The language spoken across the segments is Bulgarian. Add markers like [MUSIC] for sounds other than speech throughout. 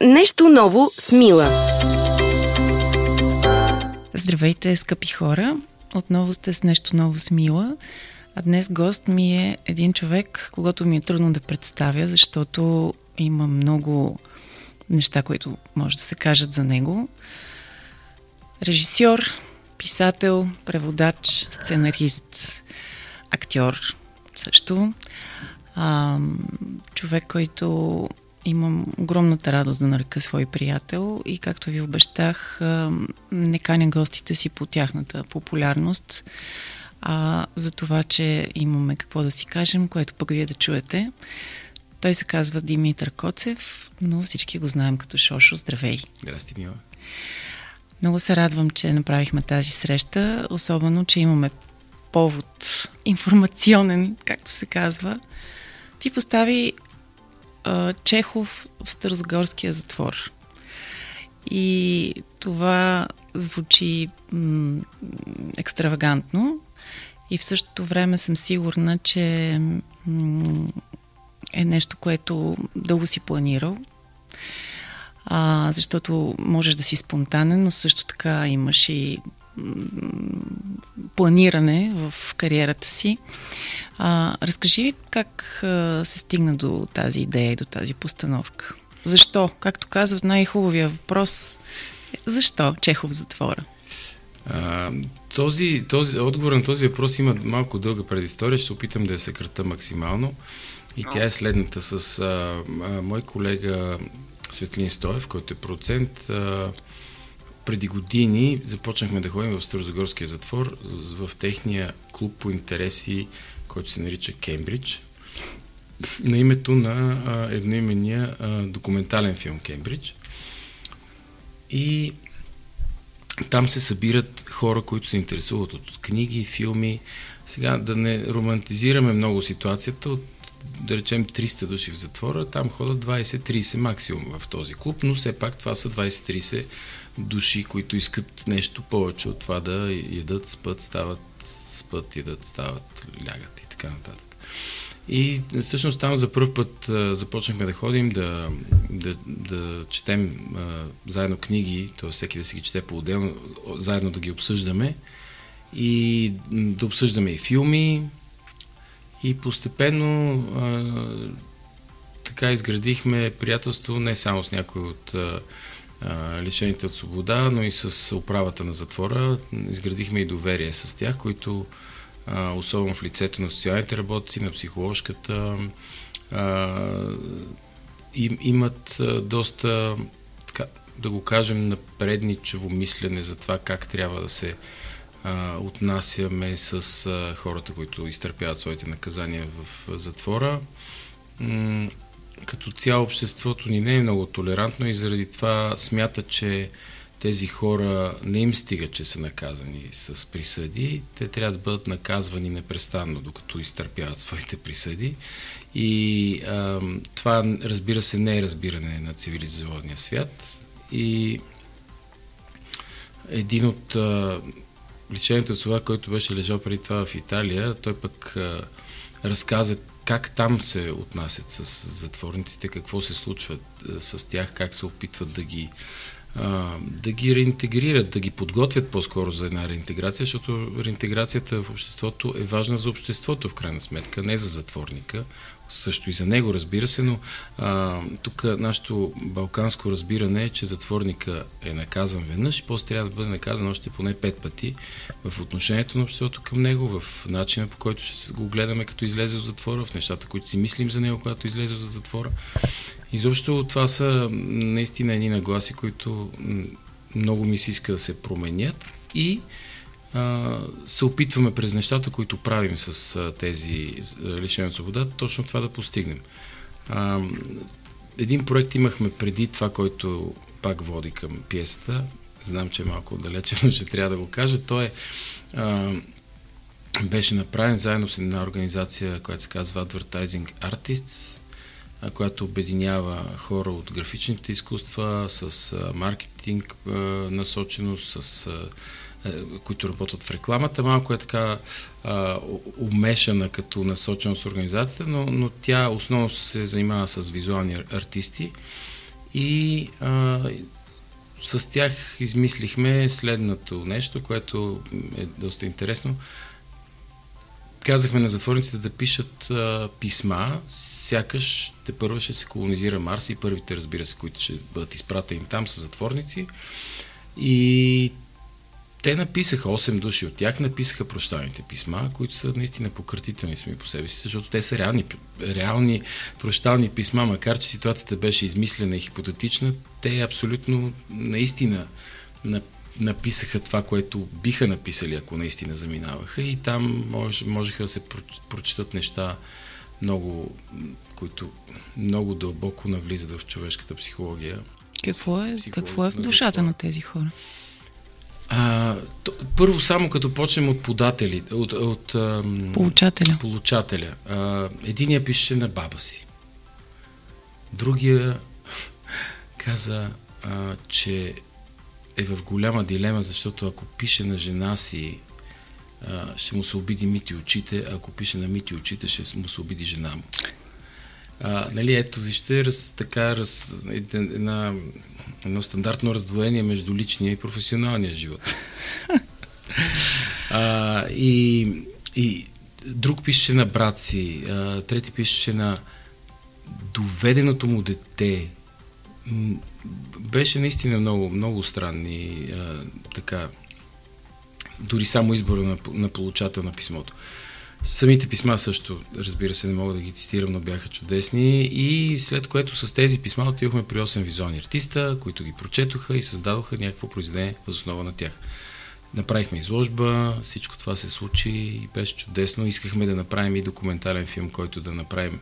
Нещо ново с Мила. Здравейте, скъпи хора! Отново сте с нещо ново с Мила. А днес гост ми е един човек, когато ми е трудно да представя, защото има много неща, които може да се кажат за него. Режисьор, писател, преводач, сценарист, актьор също. А, човек, който имам огромната радост да нарека свой приятел и както ви обещах, не каня гостите си по тяхната популярност, а за това, че имаме какво да си кажем, което пък вие да чуете. Той се казва Димитър Коцев, но всички го знаем като Шошо. Здравей! Здрасти, Мила! Много се радвам, че направихме тази среща, особено, че имаме повод информационен, както се казва. Ти постави а, Чехов в Старозагорския затвор. И това звучи м- екстравагантно и в същото време съм сигурна, че е нещо, което дълго си планирал. А, защото можеш да си спонтанен, но също така имаш и планиране в кариерата си. А, разкажи как а, се стигна до тази идея и до тази постановка. Защо? Както казват, най-хубавия въпрос защо Чехов затвора? А, този, този, отговор на този въпрос има малко дълга предистория, ще се опитам да я съкрата максимално. И тя е следната с а, а, мой колега Светлин Стоев, който е процент. А, преди години започнахме да ходим в Старозагорския затвор в техния клуб по интереси, който се нарича Кембридж, на името на а, едноименния а, документален филм Кембридж. И там се събират хора, които се интересуват от книги, филми. Сега да не романтизираме много ситуацията, от да речем 300 души в затвора, там ходят 20-30 максимум в този клуб, но все пак това са 20-30 души, които искат нещо повече от това да ядат, спът, стават, спът, ядат, стават, лягат и така нататък. И всъщност там за първ път а, започнахме да ходим, да, да, да четем а, заедно книги, т.е. всеки да си ги чете по-отделно, заедно да ги обсъждаме и да обсъждаме и филми. И постепенно а, така изградихме приятелство не само с някой от а, лишените от свобода, но и с управата на затвора. Изградихме и доверие с тях, които особено в лицето на социалните работници, на психоложката, им, имат доста, така, да го кажем, напредничево мислене за това как трябва да се отнасяме с хората, които изтърпяват своите наказания в затвора. Като цяло обществото ни не е много толерантно и заради това смята, че тези хора не им стига, че са наказани с присъди. Те трябва да бъдат наказвани непрестанно, докато изтърпяват своите присъди. И а, това, разбира се, не е разбиране на цивилизования свят. И един от а, лечението от това, който беше лежал преди това в Италия, той пък а, разказа как там се отнасят с затворниците, какво се случва с тях, как се опитват да ги, да ги реинтегрират, да ги подготвят по-скоро за една реинтеграция, защото реинтеграцията в обществото е важна за обществото в крайна сметка, не за затворника, също и за него, разбира се, но а, тук нашето балканско разбиране е, че затворника е наказан веднъж и после трябва да бъде наказан още поне пет пъти в отношението на обществото към него, в начина по който ще го гледаме като излезе от затвора, в нещата, които си мислим за него, когато излезе от затвора. Изобщо това са наистина едни нагласи, които много ми се иска да се променят и се опитваме през нещата, които правим с тези лишени от свобода, точно това да постигнем. Един проект имахме преди това, който пак води към пиесата. Знам, че е малко отдалече, но ще трябва да го кажа. Той е, а, беше направен заедно с една организация, която се казва Advertising Artists, която обединява хора от графичните изкуства с маркетинг насоченост, с които работят в рекламата. Малко е така а, умешана като насочена с организацията, но, но тя основно се занимава с визуални артисти И а, с тях измислихме следното нещо, което е доста интересно. Казахме на затворниците да пишат а, писма, сякаш те първо ще се колонизира Марс и първите, разбира се, които ще бъдат изпратени там са затворници. И те написаха, 8 души от тях написаха прощалните писма, които са наистина пократителни сами по себе си, защото те са реални, реални прощални писма, макар че ситуацията беше измислена и хипотетична, те абсолютно наистина написаха това, което биха написали, ако наистина заминаваха и там мож, можеха да се прочитат неща много, които много дълбоко навлизат в човешката психология. Какво е, какво е в душата на тези хора? А, то, първо само като почнем от подателите, от, от ам, получателя. получателя. А, единия пише на баба си. Другия [LAUGHS] каза, а, че е в голяма дилема, защото ако пише на жена си, ще му се обиди мити очите, ако пише на мити очите, ще му се обиди жена му. А, нали, ето, вижте, раз, така, раз, една, едно стандартно раздвоение между личния и професионалния живот. а, и, и друг пише на брат си, а, трети пише на доведеното му дете. Беше наистина много, много странни, а, така, дори само избора на, на получател на писмото. Самите писма също, разбира се, не мога да ги цитирам, но бяха чудесни. И след което с тези писма отидохме при 8 визуални артиста, които ги прочетоха и създадоха някакво произведение въз основа на тях. Направихме изложба, всичко това се случи и беше чудесно. Искахме да направим и документален филм, който да направим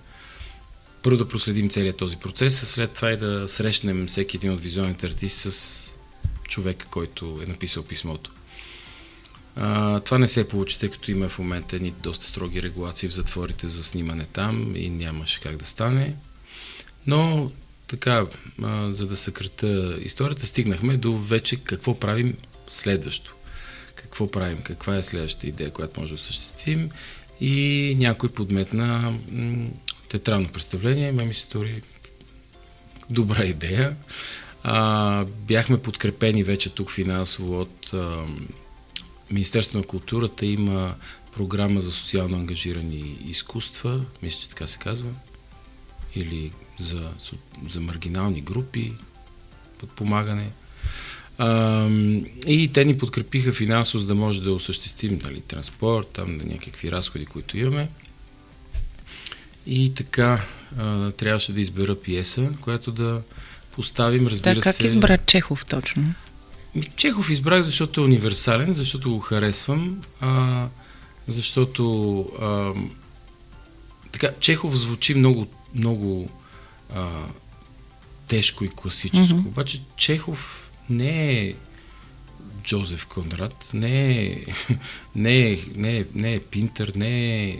първо да проследим целият този процес, а след това и да срещнем всеки един от визуалните артисти с човека, който е написал писмото. А, това не се получи, тъй като има в момента ни доста строги регулации в затворите за снимане там и нямаше как да стане. Но така, а, за да съкрата историята, стигнахме до вече какво правим следващо. Какво правим, каква е следващата идея, която може да осъществим и някой подметна театрално представление, ме ми се стори добра идея. А, бяхме подкрепени вече тук финансово от а, Министерството на културата има програма за социално ангажирани изкуства, мисля, че така се казва, или за, за маргинални групи, подпомагане. А, и те ни подкрепиха финансово, за да може да осъществим нали, транспорт, там някакви разходи, които имаме. И така а, трябваше да избера пиеса, която да поставим, разбира да, как се... как избра Чехов точно? Чехов избрах, защото е универсален, защото го харесвам, а, защото а, така, Чехов звучи много, много а, тежко и класическо. Mm-hmm. Обаче Чехов не е Джозеф Конрад, не е, [LAUGHS] не е, не е, не е Пинтер, не е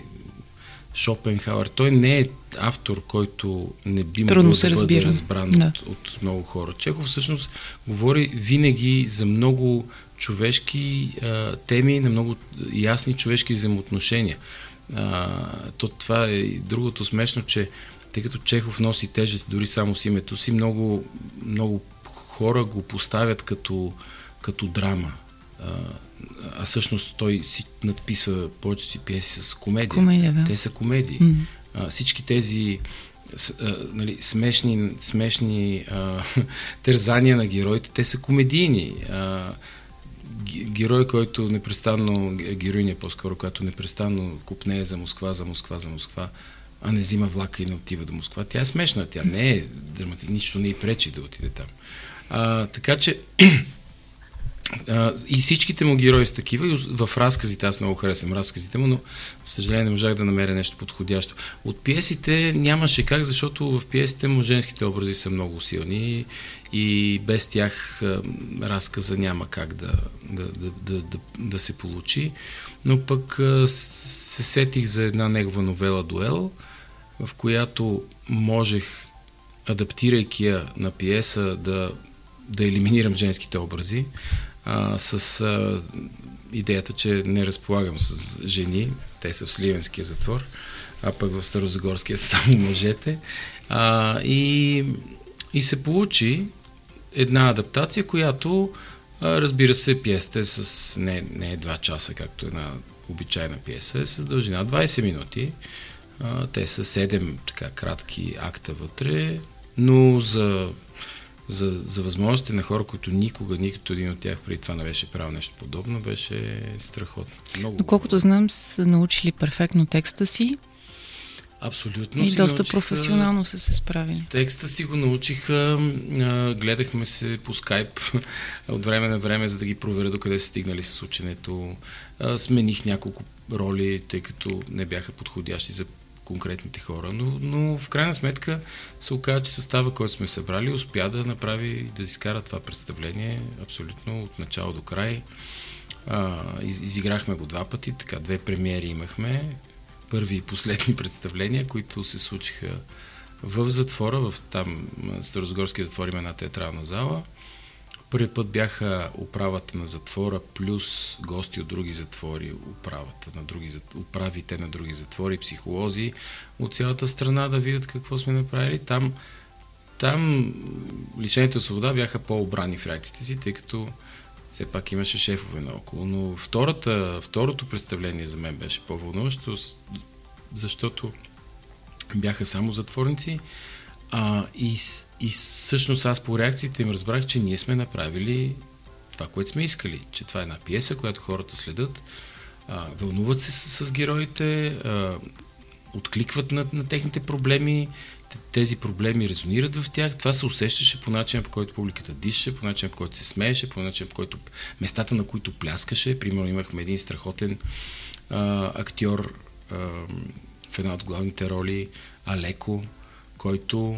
Шопенхауер. Той не е автор, който не би могъл да бъде разбран да. от, от много хора. Чехов всъщност говори винаги за много човешки а, теми, на много ясни човешки взаимоотношения. А, то това е и другото смешно, че тъй като Чехов носи тежест дори само с името си, много, много хора го поставят като, като драма. А, а всъщност той си надписва повечето си пиеси с комедия. комедия да. Те са комедии. Mm-hmm. А, всички тези а, нали, смешни, смешни а, [LAUGHS] тързания на героите, те са комедийни. А, герой, който непрестанно, героиня по-скоро, която непрестанно купнее за Москва, за Москва, за Москва, а не взима влака и не отива до Москва. Тя е смешна, тя не е драматична, нищо не й пречи да отиде там. А, така че [CLEARS THROAT] и всичките му герои са такива. И в разказите, аз много харесвам разказите му, но, съжаление, не можах да намеря нещо подходящо. От пиесите нямаше как, защото в пиесите му женските образи са много силни и без тях разказа няма как да, да, да, да, да, да се получи. Но пък се сетих за една негова новела Дуел, в която можех, адаптирайки я на пиеса, да да елиминирам женските образи, с а, идеята, че не разполагам с жени, те са в Сливенския затвор, а пък в Старозагорския са само мъжете. А, и, И се получи една адаптация, която, а, разбира се, пиесата е с не, не е 2 часа, както една обичайна пиеса, е с дължина 20 минути. А, те са 7 така кратки акта вътре, но за, за, за възможностите на хора, които никога, никто един от тях преди това не беше правил нещо подобно, беше страхотно. Много Доколкото знам, са научили перфектно текста си. Абсолютно. И доста научиха, професионално са се справили. Текста си го научиха, гледахме се по скайп [LAUGHS] от време на време, за да ги проверя докъде са стигнали с ученето. Смених няколко роли, тъй като не бяха подходящи за конкретните хора, но, но в крайна сметка се оказа, че състава, който сме събрали, успя да направи, да изкара това представление абсолютно от начало до край. А, из, изиграхме го два пъти, така две премиери имахме, първи и последни [LAUGHS] представления, които се случиха в затвора, в там Старозгорския затвор има една театрална зала – Първи път бяха управата на затвора плюс гости от други затвори, управата на други, управите на други затвори, психолози от цялата страна да видят какво сме направили. Там, там лишените свобода бяха по-обрани в реакциите си, тъй като все пак имаше шефове наоколо. Но втората, второто представление за мен беше по-вълнуващо, защото бяха само затворници а, и, и всъщност аз по реакциите им разбрах, че ние сме направили това, което сме искали. Че това е една пиеса, която хората следят, а, вълнуват се с, с героите, а, откликват на, на техните проблеми, тези проблеми резонират в тях. Това се усещаше по начин, по който публиката дише, по начин, по който се смееше, по начин, по който местата, на които пляскаше. Примерно имахме един страхотен а, актьор а, в една от главните роли, Алеко, който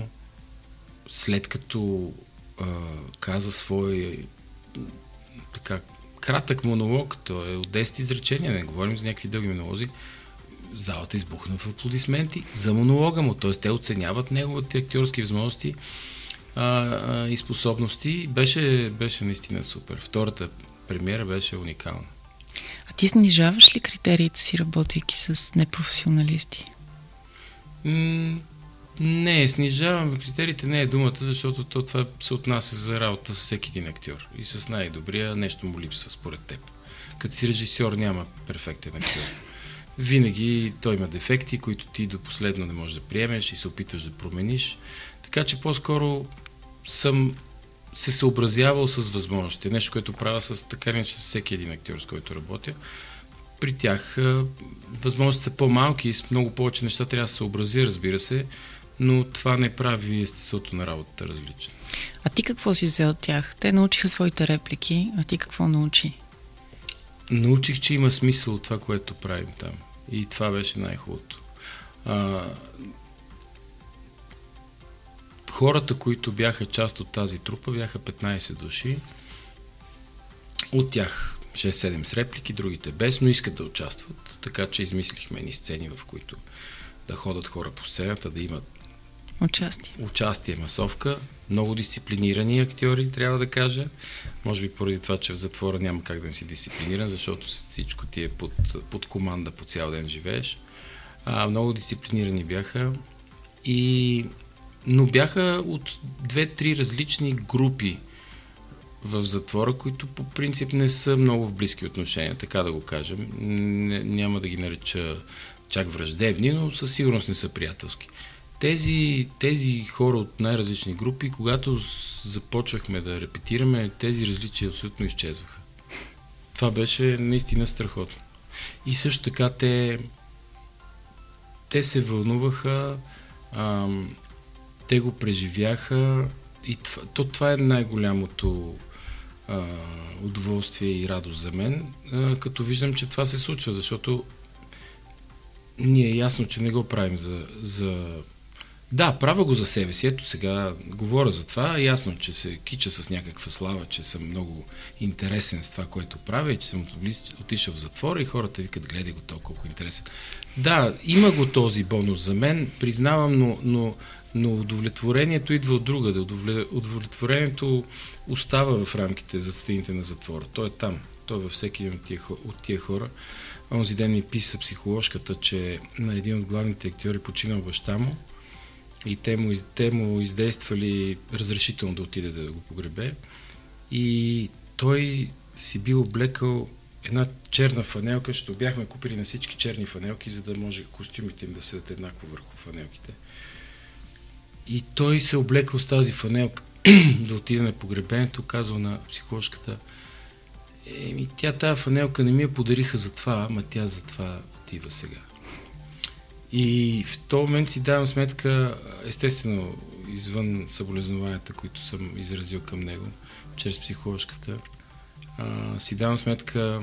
след като а, каза свой така кратък монолог, то е от 10 изречения, не говорим за някакви дълги монолози, залата избухна в аплодисменти за монолога му, т.е. те оценяват неговите актьорски възможности а, а, и способности. Беше, беше наистина супер. Втората премиера беше уникална. А ти снижаваш ли критериите си, работейки с непрофесионалисти? М- не, снижаваме критериите не е думата, защото то това се отнася за работа с всеки един актьор. И с най-добрия нещо му липсва според теб. Като си режисьор няма перфектен актьор. Винаги той има дефекти, които ти до последно не можеш да приемеш и се опитваш да промениш. Така че по-скоро съм се съобразявал с възможности. Нещо, което правя с така иначе с всеки един актьор, с който работя. При тях възможностите са по-малки и с много повече неща трябва да се съобрази, разбира се но това не прави естеството на работата различно. А ти какво си взел от тях? Те научиха своите реплики, а ти какво научи? Научих, че има смисъл от това, което правим там. И това беше най-хубавото. А, хората, които бяха част от тази трупа, бяха 15 души. От тях 6-7 с реплики, другите без, но искат да участват. Така че измислихме ни сцени, в които да ходят хора по сцената, да имат Участие. Участие, масовка. Много дисциплинирани актьори, трябва да кажа. Може би поради това, че в затвора няма как да не си дисциплиниран, защото всичко ти е под, под команда по цял ден живееш. А, много дисциплинирани бяха. И... Но бяха от две-три различни групи в затвора, които по принцип не са много в близки отношения, така да го кажем. Няма да ги нареча чак враждебни, но със сигурност не са приятелски тези, тези хора от най-различни групи, когато започвахме да репетираме, тези различия абсолютно изчезваха. Това беше наистина страхотно. И също така те, те се вълнуваха, ам, те го преживяха и това, то, това е най-голямото а, удоволствие и радост за мен, а, като виждам, че това се случва, защото ние е ясно, че не го правим за, за да, правя го за себе си. Ето сега говоря за това. Ясно, че се кича с някаква слава, че съм много интересен с това, което правя че съм отишъл в затвора и хората викат, гледай го толкова колко интересен. Да, има го този бонус за мен, признавам, но, но, но удовлетворението идва от друга. Да удовлетворението остава в рамките за стените на затвора. То е там. То е във всеки един от тия, от тия хора. Онзи ден ми писа психоложката, че на един от главните актьори починал баща му и те му, те му издействали разрешително да отиде да го погребе. И той си бил облекал една черна фанелка, защото бяхме купили на всички черни фанелки, за да може костюмите им да седат еднакво върху фанелките. И той се облекал с тази фанелка [CLEARS THROAT] да отиде на погребението, казал на психоложката, еми тя тази фанелка не ми я подариха за това, ама тя за това отива сега. И в този момент си давам сметка, естествено, извън съболезнованията, които съм изразил към него, чрез психоложката, а, си давам сметка,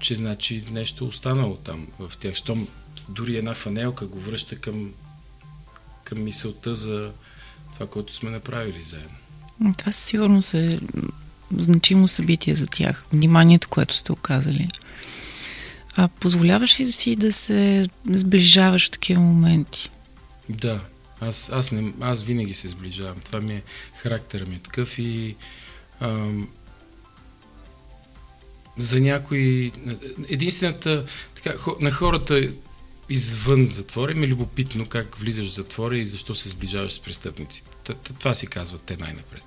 че значи нещо останало там в тях. Щом дори една фанелка го връща към, към мисълта за това, което сме направили заедно. Това със сигурност е значимо събитие за тях. Вниманието, което сте оказали. А позволяваш ли си да се сближаваш в такива моменти? Да. Аз, аз, не, аз винаги се сближавам. Това ми е, характера ми е такъв и ам, за някои... Единствената... Така, на хората извън затвора им е любопитно как влизаш в затвора и защо се сближаваш с престъпници. Това си казват те най-напред.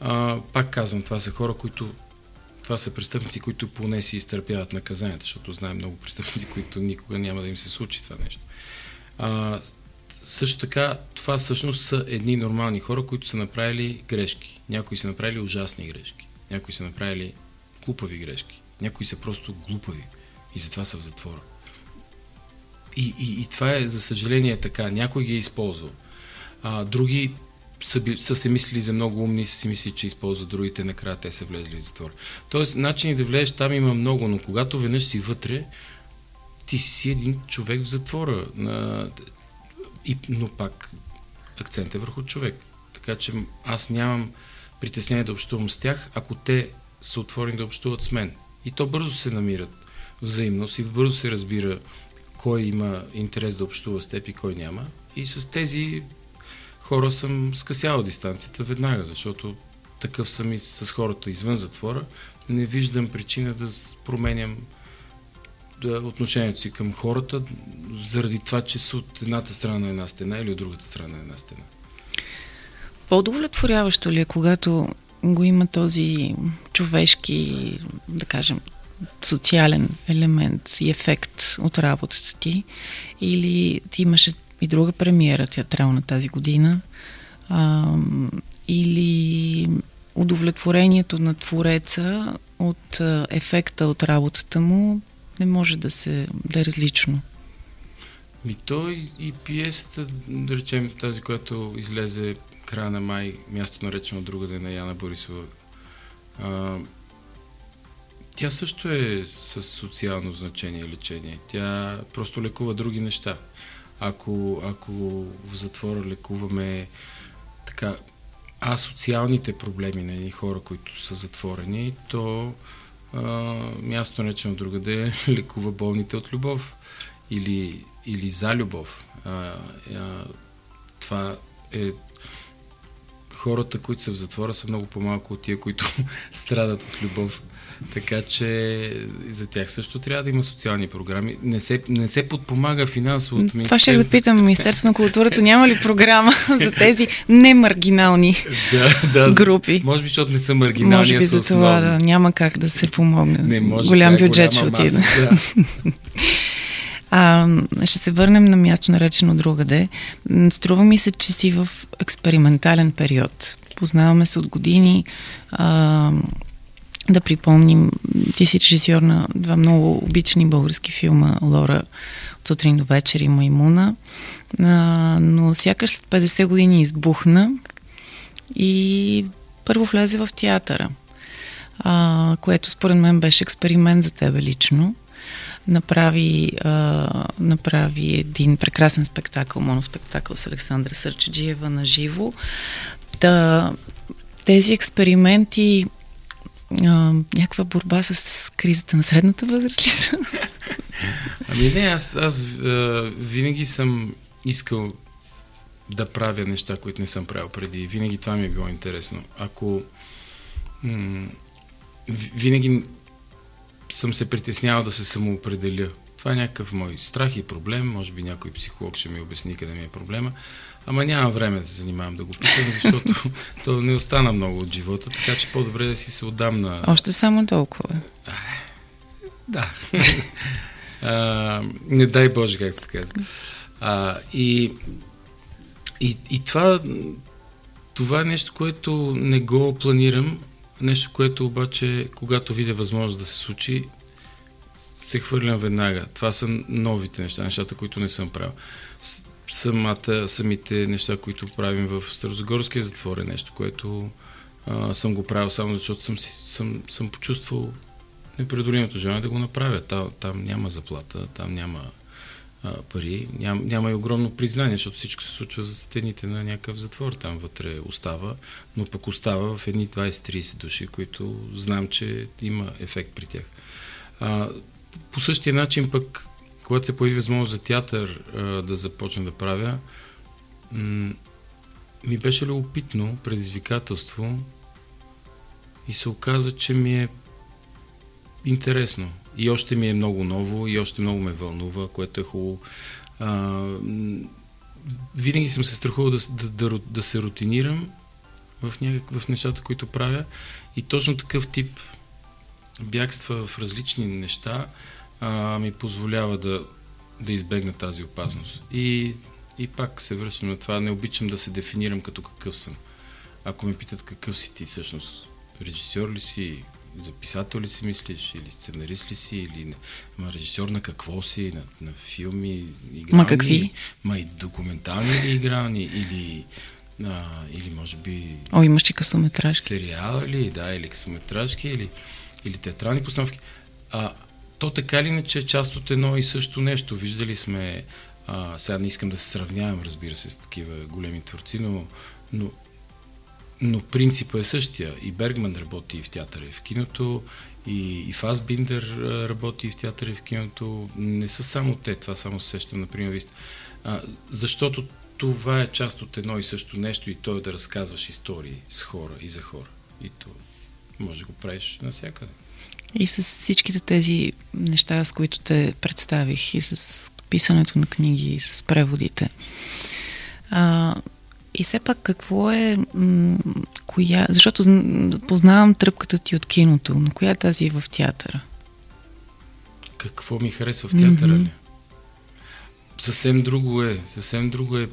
А, пак казвам, това са хора, които това са престъпници, които поне си изтърпяват наказанието, защото знаем много престъпници, които никога няма да им се случи това нещо. А, също така, това всъщност са едни нормални хора, които са направили грешки. Някои са направили ужасни грешки. Някои са направили глупави грешки. Някои са просто глупави и затова са в затвора. И, и, и това е, за съжаление, така. Някой ги е използвал. А, други са, са се мислили за много умни, са си мислили, че използват другите, накрая те са влезли в затвор. Тоест, начини да влезеш там има много, но когато веднъж си вътре, ти си един човек в затвора. На... И, но пак акцент е върху човек. Така че аз нямам притеснение да общувам с тях, ако те са отворени да общуват с мен. И то бързо се намират взаимност и бързо се разбира кой има интерес да общува с теб и кой няма. И с тези хора съм скъсявал дистанцията веднага, защото такъв съм и с хората извън затвора. Не виждам причина да променям отношението си към хората, заради това, че са от едната страна на една стена или от другата страна на една стена. По-удовлетворяващо ли е, когато го има този човешки, да кажем, социален елемент и ефект от работата ти? Или ти имаше и друга премиера театрална тази година? А, или удовлетворението на твореца от ефекта от работата му не може да се да е различно? Ми той и пиесата, да речем тази, която излезе края на май, място наречено другаде на Яна Борисова, а, тя също е с социално значение и лечение. Тя просто лекува други неща. Ако, ако в затвора лекуваме така асоциалните проблеми на едни хора, които са затворени, то а, място наречено другаде [LAUGHS] лекува болните от любов или, или за любов. А, а, това е хората, които са в затвора, са много по-малко от тия, които [LAUGHS] страдат от любов. Така че за тях също трябва да има социални програми. Не се, не се подпомага финансово от Това ще да питам. Министерство на културата няма ли програма [LAUGHS] за тези немаргинални да, да, групи? Може би, защото не са маргинални, Може би за това да, няма как да се помогне. Не може. Голям бюджет ще отиде. Да. [LAUGHS] А, ще се върнем на място наречено другаде. Струва ми се, че си в експериментален период. Познаваме се от години. А, да припомним, ти си режисьор на два много обичани български филма Лора от сутрин до вечер и Маймуна, а, но сякаш след 50 години избухна и първо влезе в театъра, а, което според мен беше експеримент за тебе лично направи, а, направи един прекрасен спектакъл, моноспектакъл с Александра Сърчеджиева на живо. Тези експерименти а, някаква борба с кризата на средната възраст ли са? Ами не, аз, аз а, винаги съм искал да правя неща, които не съм правил преди. Винаги това ми е било интересно. Ако м- винаги съм се притеснявал да се самоопределя. Това е някакъв мой страх и проблем. Може би някой психолог ще ми обясни къде ми е проблема. Ама нямам време да се занимавам да го питам, защото [LAUGHS] то не остана много от живота, така че по-добре да си се отдам на... Още само толкова. Да. [LAUGHS] а, не дай Боже, както се казва. А, и, и, и това, това е нещо, което не го планирам, нещо, което обаче, когато видя възможност да се случи, се хвърлям веднага. Това са новите неща, нещата, които не съм правил. Самата, самите неща, които правим в Старозагорския затвор е нещо, което а, съм го правил само защото съм, съм, съм почувствал непреодолимото желание да го направя. Там, там няма заплата, там няма а, пари, ням, няма и огромно признание, защото всичко се случва за стените на някакъв затвор. Там вътре остава, но пък остава в едни 20-30 души, които знам, че има ефект при тях. А, по същия начин пък, когато се появи възможност за театър а, да започна да правя, м- ми беше любопитно, предизвикателство и се оказа, че ми е интересно. И още ми е много ново, и още много ме вълнува, което е хубаво. А, винаги съм се страхувал да, да, да, да се рутинирам в, някак, в нещата, които правя. И точно такъв тип бягства в различни неща а, ми позволява да, да избегна тази опасност. И, и пак се връщам на това. Не обичам да се дефинирам като какъв съм. Ако ме питат какъв си ти всъщност, режисьор ли си, за писател ли си мислиш, или сценарист ли си, или ма, режисьор на какво си, на, на филми, игрални, ма какви? Ма и документални или игрални, или, а, или може би... О, имаш и късометражки. Сериал ли, да, или късометражки, или, или театрални постановки. А, то така или иначе е част от едно и също нещо. Виждали сме, а, сега не искам да се сравнявам, разбира се, с такива големи творци, но, но но принципът е същия. И Бергман работи и в театъра, и в киното, и, и Фасбиндер работи и в театъра, и в киното. Не са само те, това само се сещам, например. А, защото това е част от едно и също нещо и то е да разказваш истории с хора и за хора. И то може да го правиш навсякъде. И с всичките тези неща, с които те представих, и с писането на книги, и с преводите. А, и все пак какво е, м- коя, защото познавам тръпката ти от киното, но коя е тази в театъра? Какво ми харесва в театъра mm-hmm. ли? Съвсем друго е, съвсем друго е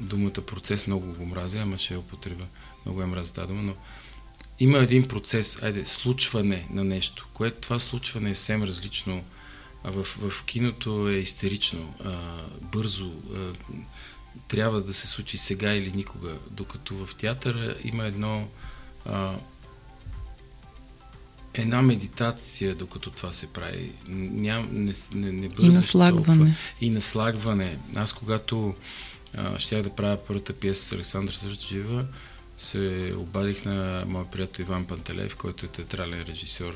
думата процес, много го мразя, ама ще употреба, много е мразя тази дума, но има един процес, айде, случване на нещо, което това случване е съвсем различно. А в, в киното е истерично, а, бързо, а, трябва да се случи сега или никога, докато в театъра има едно а, една медитация, докато това се прави. Ням, не, не, не и наслагване. Толкова. И наслагване. Аз когато а, щях да правя първата пиеса с Александър Сърджиева, се обадих на моя приятел Иван Пантелев, който е театрален режисьор,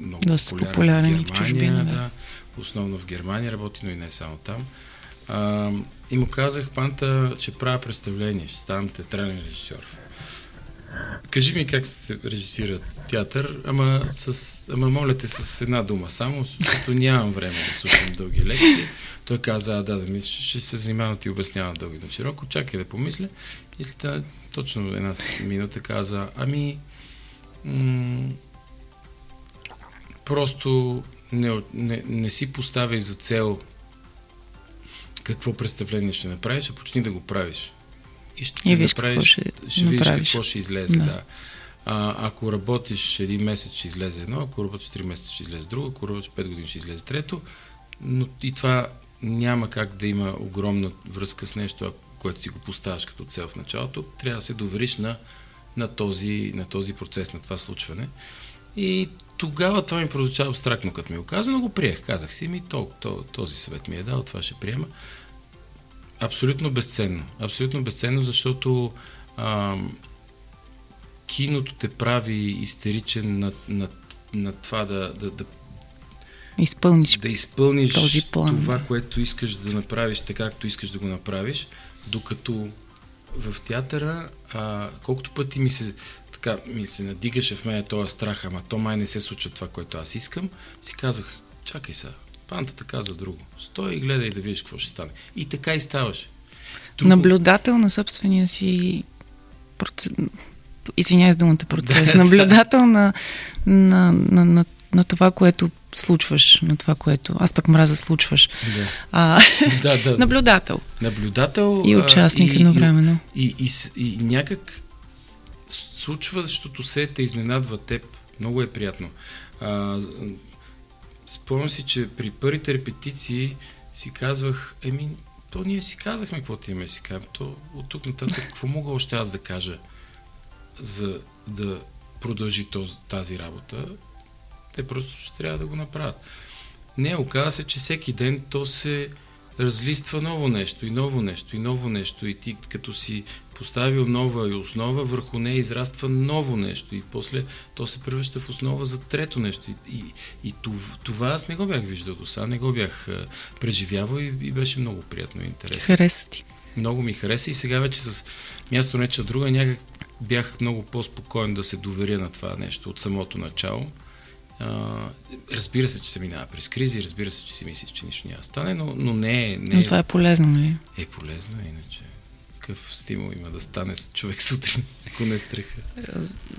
много Доста популярен, популярен в Германия, в чужбина, да. да. Основно в Германия работи, но и не само там. А, и му казах, Панта, ще правя представление, ще ставам театрален режисьор. Кажи ми как се режисира театър, ама, с, ама моля те с една дума само, защото нямам време да слушам дълги лекции. Той каза, а, да, да ми, ще се занимавам да ти обяснявам дълги на широко, чакай да помисля. И след точно една минута каза, ами, м- просто не, не, не си поставяй за цел какво представление ще направиш, а почни да го правиш. И ще и виж направиш, ще, ще видиш какво ще излезе. Да. да. А, ако работиш един месец, ще излезе едно, ако работиш 3 месеца, ще излезе друго, ако работиш 5 години, ще излезе трето. Но и това няма как да има огромна връзка с нещо, което си го поставяш като цел в началото. Трябва да се довериш на, на, този, на този процес, на това случване. И тогава това ми прозвуча абстрактно, като ми го каза, но го приех. Казах си, ми то, то, този съвет ми е дал, това ще приема. Абсолютно безценно. Абсолютно безценно, защото а, киното те прави истеричен на, на, на това да, да, да изпълниш, да изпълниш този план, това, което искаш да направиш, така както искаш да го направиш, докато в театъра, а, колкото пъти ми се, така, ми се надигаше в мен този страх, ама то май не се случва това, което аз искам, си казах, чакай сега, пантата каза друго. Стой и гледай да видиш какво ще стане. И така и ставаше. Друго... Наблюдател на собствения си процес... Извинявай с думата процес. [LAUGHS] Наблюдател на, на, на, на, на това, което случваш, на това, което... Аз пък мраза случваш. Да. А, [LAUGHS] да, да. наблюдател. Наблюдател. И участник а, и, едновременно. И, и, и, и някак случващото се те изненадва теб. Много е приятно. А, спомням си, че при първите репетиции си казвах, еми, то ние си казахме какво ти имаме си кажем. То от тук нататък какво мога още аз да кажа, за да продължи този, тази работа? Те просто ще трябва да го направят. Не, оказа се, че всеки ден то се разлиства ново нещо и ново нещо и ново нещо и ти като си поставил нова и основа, върху нея израства ново нещо и после то се превръща в основа за трето нещо. И, и, и това аз не го бях виждал до сега, не го бях преживявал и, и беше много приятно и интересно. Хареса ти. Много ми хареса и сега вече с място неча друга някак бях много по-спокоен да се доверя на това нещо от самото начало. Разбира се, че се минава през кризи, разбира се, че си мислиш, че нищо няма стане, но, но не, не Но това е полезно, нали? Е полезно, иначе какъв стимул има да стане човек сутрин, [LAUGHS] ако не е страха.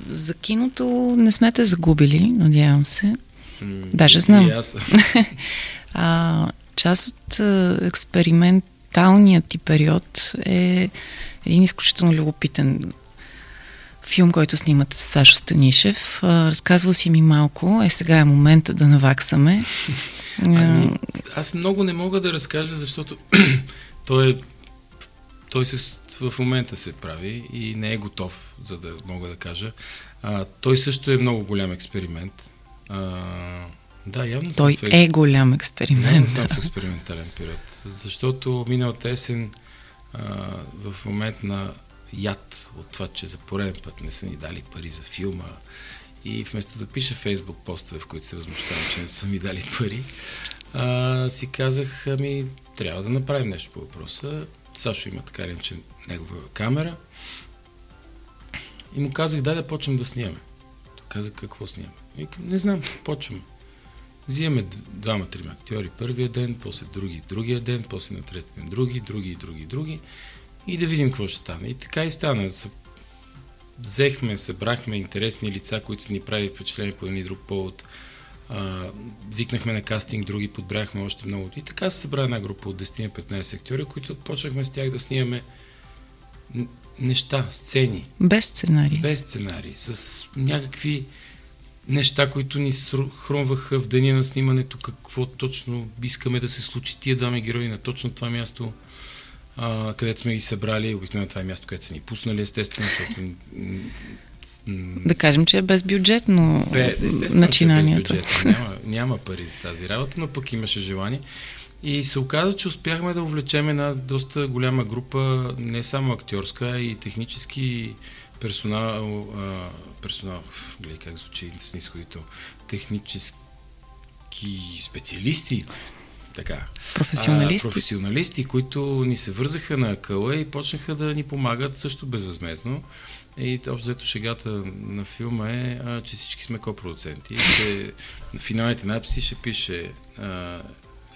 За киното не сме те загубили, надявам се. М- Даже знам. И аз. [LAUGHS] а, част от експерименталният ти период е един изключително любопитен филм, който снимате с Сашо Станишев. Разказвал си ми малко. Е, сега е момента да наваксаме. [LAUGHS] Ами, аз много не мога да разкажа, защото [CLEARS THROAT] той, е, той се, в момента се прави и не е готов, за да мога да кажа. А, той също е много голям експеримент. А, да, явно Той съм в, е голям експеримент. Явно съм в експериментален период. Защото миналата есен а, в момент на яд от това, че за пореден път не са ни дали пари за филма и вместо да пиша фейсбук постове, в които се възмущавам, че не са ми дали пари, а, си казах, ами трябва да направим нещо по въпроса. Сашо има така че негова камера. И му казах, дай да почнем да снимаме. Той каза, какво снимаме? Викам, не знам, почваме. Взимаме двама-трима актьори първия ден, после други другия ден, после на третия ден други, други, други, други и да видим какво ще стане. И така и стана. Взехме, събрахме интересни лица, които са ни прави впечатление по един и друг повод. А, викнахме на кастинг, други подбрахме още много. И така се събра една група от 10-15 актьори, които почнахме с тях да снимаме неща, сцени. Без сценарий. Без сценарий. С някакви неща, които ни хрумваха в деня на снимането, какво точно искаме да се случи с тия двама герои на точно това място а, където сме ги събрали. Обикновено това е място, където са ни пуснали, естествено, защото да кажем, че е безбюджетно Бе, начинанието. Е безбюджетно. Няма, няма пари за тази работа, но пък имаше желание. И се оказа, че успяхме да увлечем една доста голяма група, не само актьорска, а и технически персонал, а, персонал, гледай как звучи снисходител, технически специалисти, така, професионалисти. А, професионалисти, които ни се вързаха на къла и почнаха да ни помагат също безвъзмезно. И общо взето шегата на филма е, а, че всички сме копродуценти. Че на финалните надписи ще пише а,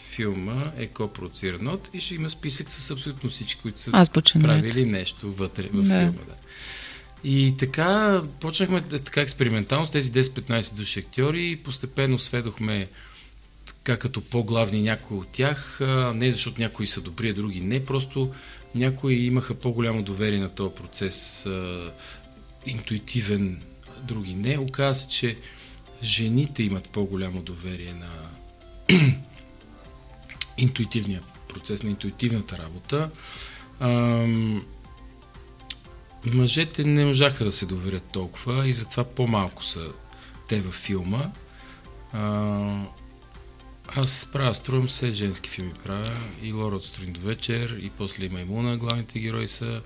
филма е копродуциран от и ще има списък с абсолютно всички, които са правили нещо вътре в да. филма. Да. И така почнахме така експериментално с тези 10-15 души актьори и постепенно сведохме така като по-главни някои от тях, не защото някои са добри, а други не, просто някои имаха по-голямо доверие на този процес, интуитивен, други не. Оказва се, че жените имат по-голямо доверие на [CLEARS THROAT] интуитивния процес, на интуитивната работа. мъжете не можаха да се доверят толкова и затова по-малко са те във филма. Аз правя, струвам се, женски филми правя. И Лора от сутрин до вечер, и после има Имуна. Главните герои са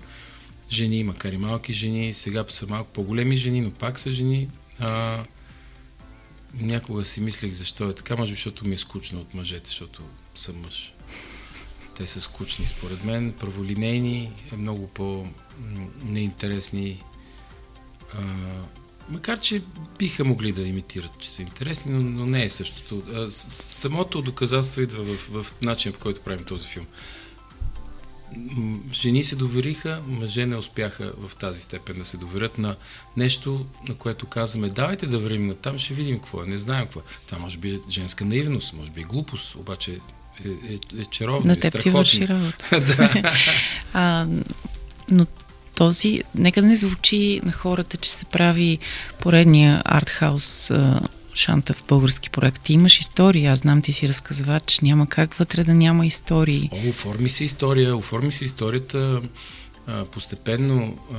жени, макар и малки жени. Сега са малко по-големи жени, но пак са жени. А, някога си мислех защо е така, може би, защото ми е скучно от мъжете, защото съм мъж. Те са скучни, според мен. Праволинейни, много по-неинтересни. А, макар че биха могли да имитират, че са интересни, но, но не е същото. А, самото доказателство идва в, в в който правим този филм. Жени се довериха, мъже не успяха в тази степен да се доверят на нещо, на което казваме, давайте да вървим на там, ще видим какво е, не знаем какво е. Това може би е женска наивност, може би е глупост, обаче е, е, е чаровно. На теб ти върши работа. [LAUGHS] да. [LAUGHS] а, но този, нека да не звучи на хората, че се прави поредния артхаус шанта в български проект. Ти имаш история, аз знам, ти си разказвач, няма как вътре да няма истории. О, оформи се история, оформи се историята а, постепенно, а,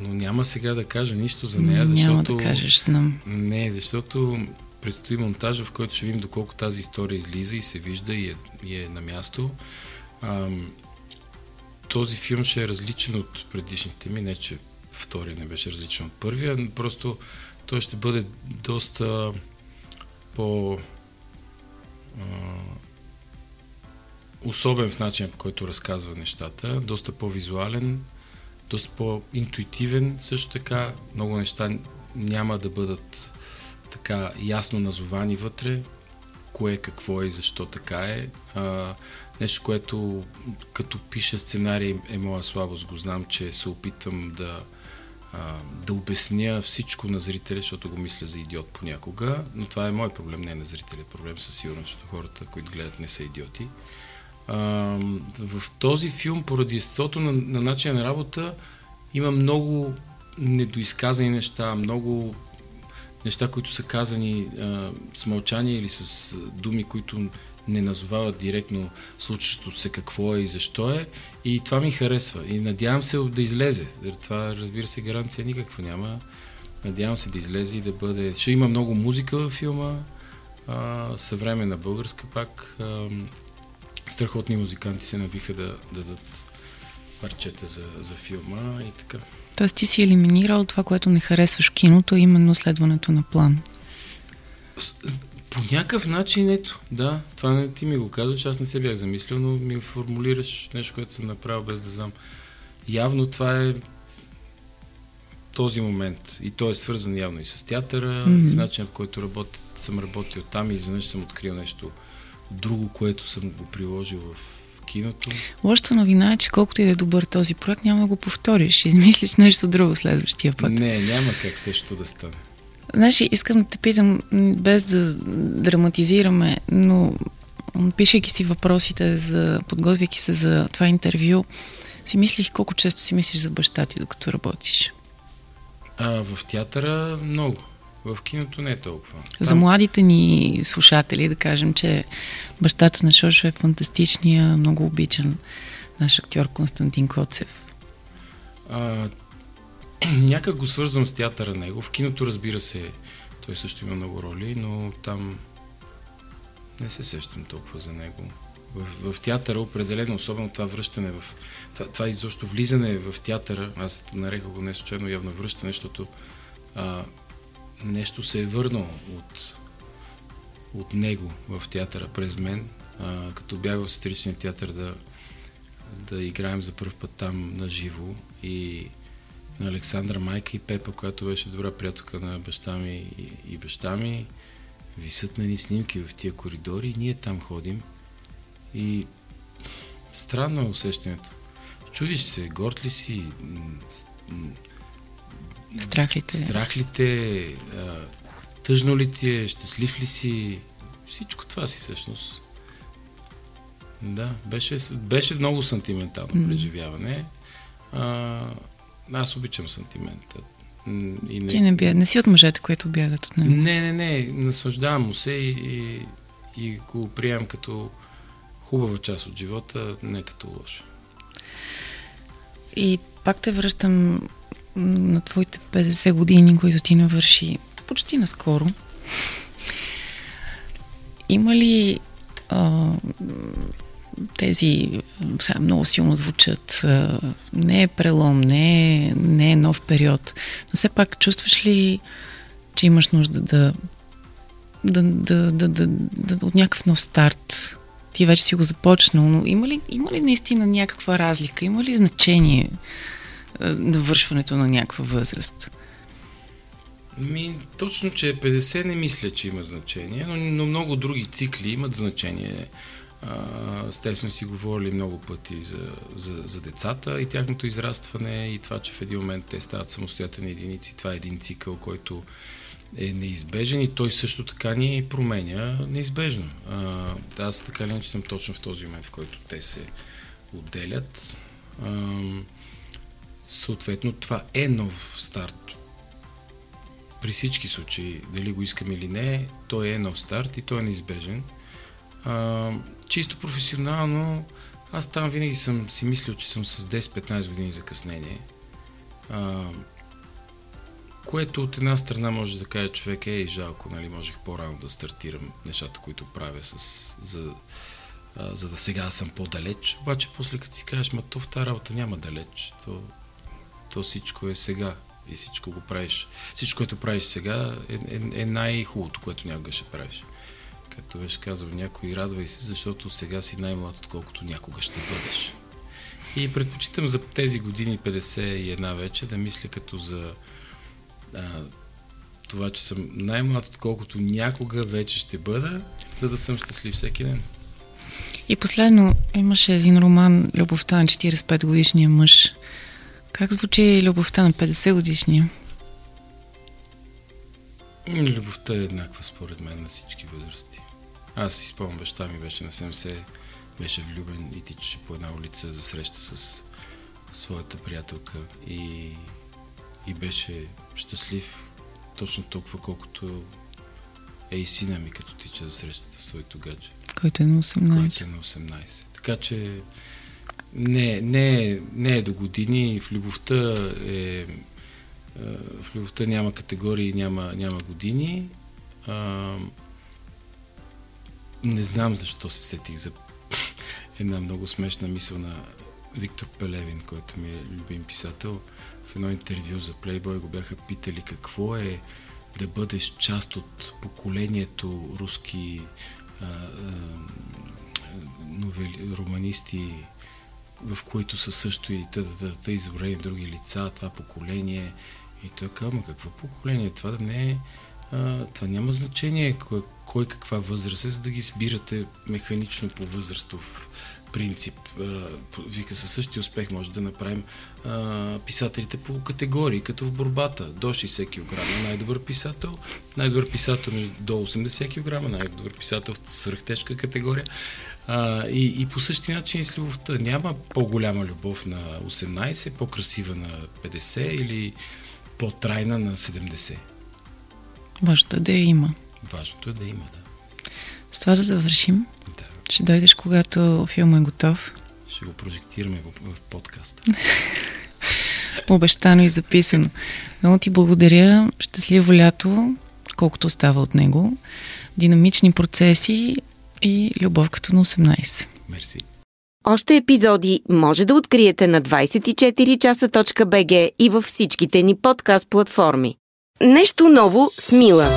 но няма сега да кажа нищо за нея, защото... Няма да кажеш, знам. Не, защото предстои монтажа, в който ще видим доколко тази история излиза и се вижда и е, и е на място. А, този филм ще е различен от предишните ми, не че втория не беше различен от първия, просто той ще бъде доста по а, особен в начин, по който разказва нещата, доста по-визуален, доста по-интуитивен, също така. Много неща няма да бъдат така ясно назовани вътре, кое какво е и защо така е. А, нещо, което като пиша сценарий е моя слабост. Го знам, че се опитвам да, да обясня всичко на зрителя, защото го мисля за идиот понякога, но това е мой проблем, не е на зрителя. Проблем със сигурност, защото хората, които гледат, не са идиоти. В този филм, поради естеството на, на начин на работа, има много недоизказани неща, много неща, които са казани а, с мълчание или с думи, които не назовават директно случващото се какво е и защо е. И това ми харесва. И надявам се да излезе. Това, разбира се, гаранция никаква няма. Надявам се да излезе и да бъде... Ще има много музика във филма, а, съвременна българска пак. А, страхотни музиканти се навиха да, да дадат парчета за, за филма и така. Тоест ти си елиминирал това, което не харесваш киното, именно следването на план. По някакъв начин, ето, да, това не ти ми го казваш, аз не се бях замислил, но ми формулираш нещо, което съм направил без да знам. Явно това е този момент и той е свързан явно и с театъра, mm-hmm. и с начинът, по който работи, съм работил там и изведнъж съм открил нещо друго, което съм го приложил в киното. Лошата новина е, че колкото и да е добър този проект, няма да го повториш измислиш нещо друго следващия път. Не, няма как също да стане. Знаеш, искам да те питам, без да драматизираме, но пишейки си въпросите, за, подготвяйки се за това интервю, си мислих колко често си мислиш за баща ти, докато работиш? А, в театъра много. В киното не е толкова. Там... За младите ни слушатели да кажем, че бащата на Шошо е фантастичния, много обичан наш актьор Константин Коцев. А, [CLEARS THROAT] някак го свързвам с театъра него. В киното, разбира се, той също има много роли, но там не се сещам толкова за него. В, в театъра определено, особено това връщане в... Това, това изобщо влизане в театъра, аз нареках го не случайно явно връщане, защото а, нещо се е върнало от, от него в театъра през мен, а, като бях в сатиричния театър да, да играем за първ път там на живо и на Александра майка и Пепа, която беше добра приятелка на баща ми и, и баща ми. Висят на ни снимки в тия коридори и ние там ходим. И странно е усещането. Чудиш се, горд ли си, Страх ли те? Страх ли те, тъжно ли ти е, щастлив ли си, всичко това си всъщност. Да, беше, беше много сантиментално mm. преживяване. А, аз обичам сантимента. И не... Ти не, бя... не си от мъжете, които бягат от него. Не, не, не. Наслаждавам му се и, и, и го приемам като хубава част от живота, не като лошо. И пак те връщам на твоите 50 години, които ти навърши почти наскоро. Има ли а, тези сега много силно звучат. Не е прелом, не е, не е нов период. Но все пак чувстваш ли, че имаш нужда да, да, да, да, да, да от някакъв нов старт? Ти вече си го започнал, но има ли, има ли наистина някаква разлика? Има ли значение на вършването на някаква възраст? Ми, точно, че 50 не мисля, че има значение, но, но много други цикли имат значение. А, с теб сме си говорили много пъти за, за, за децата и тяхното израстване и това, че в един момент те стават самостоятелни единици. Това е един цикъл, който е неизбежен и той също така ни променя неизбежно. А, аз така ли че съм точно в този момент, в който те се отделят. А, съответно, това е нов старт. При всички случаи, дали го искам или не, той е нов старт и той е неизбежен. А, чисто професионално, аз там винаги съм си мислил, че съм с 10-15 години закъснение. А, което от една страна може да каже човек, е жалко, нали, можех по-рано да стартирам нещата, които правя, с, за, а, за да сега съм по-далеч. Обаче после като си кажеш, ма то в тази работа няма далеч, то, то всичко е сега и всичко го правиш. Всичко, което правиш сега е, е, е най-хубавото, което някога ще правиш. Както беше казал някой, радвай се, защото сега си най-млад, отколкото някога ще бъдеш. И предпочитам за тези години 51 вече да мисля като за а, това, че съм най-млад, отколкото някога вече ще бъда, за да съм щастлив всеки ден. И последно, имаше един роман Любовта на 45 годишния мъж. Как звучи любовта на 50 годишния? Любовта е еднаква според мен на всички възрасти. Аз си спомням, баща ми беше на 70, беше влюбен и тичаше по една улица за среща с своята приятелка и, и беше щастлив точно толкова, колкото е и сина ми, като тича за срещата с своето гадже. Който е на 18. Който е на 18. Така че не, не, не е до години. В любовта е в любовта няма категории, няма, няма години. А, не знам защо се сетих за [LAUGHS] една много смешна мисъл на Виктор Пелевин, който ми е любим писател. В едно интервю за Playboy го бяха питали какво е да бъдеш част от поколението руски а, а, новели, романисти, в които са също и тъдата, изброени други лица, това поколение. И той казва, какво поколение? Това да не е а, това няма значение кой, кой каква възраст е, за да ги сбирате механично по възрастов принцип. А, вика със същия успех може да направим а, писателите по категории, като в борбата. До 60 кг най-добър писател, най-добър писател до 80 кг, най-добър писател в свръхтежка категория. А, и, и по същия начин и с любовта. Няма по-голяма любов на 18, по-красива на 50 или по-трайна на 70. Важното е да я има. Важното е да има, да. С това да завършим. Да. Ще дойдеш, когато филмът е готов. Ще го прожектираме в, в подкаста. [LAUGHS] Обещано и записано. Много ти благодаря. Щастливо лято, колкото остава от него. Динамични процеси и любов като на 18. Мерси. Още епизоди може да откриете на 24часа.bg и във всичките ни подкаст платформи. Нещо ново с Мила.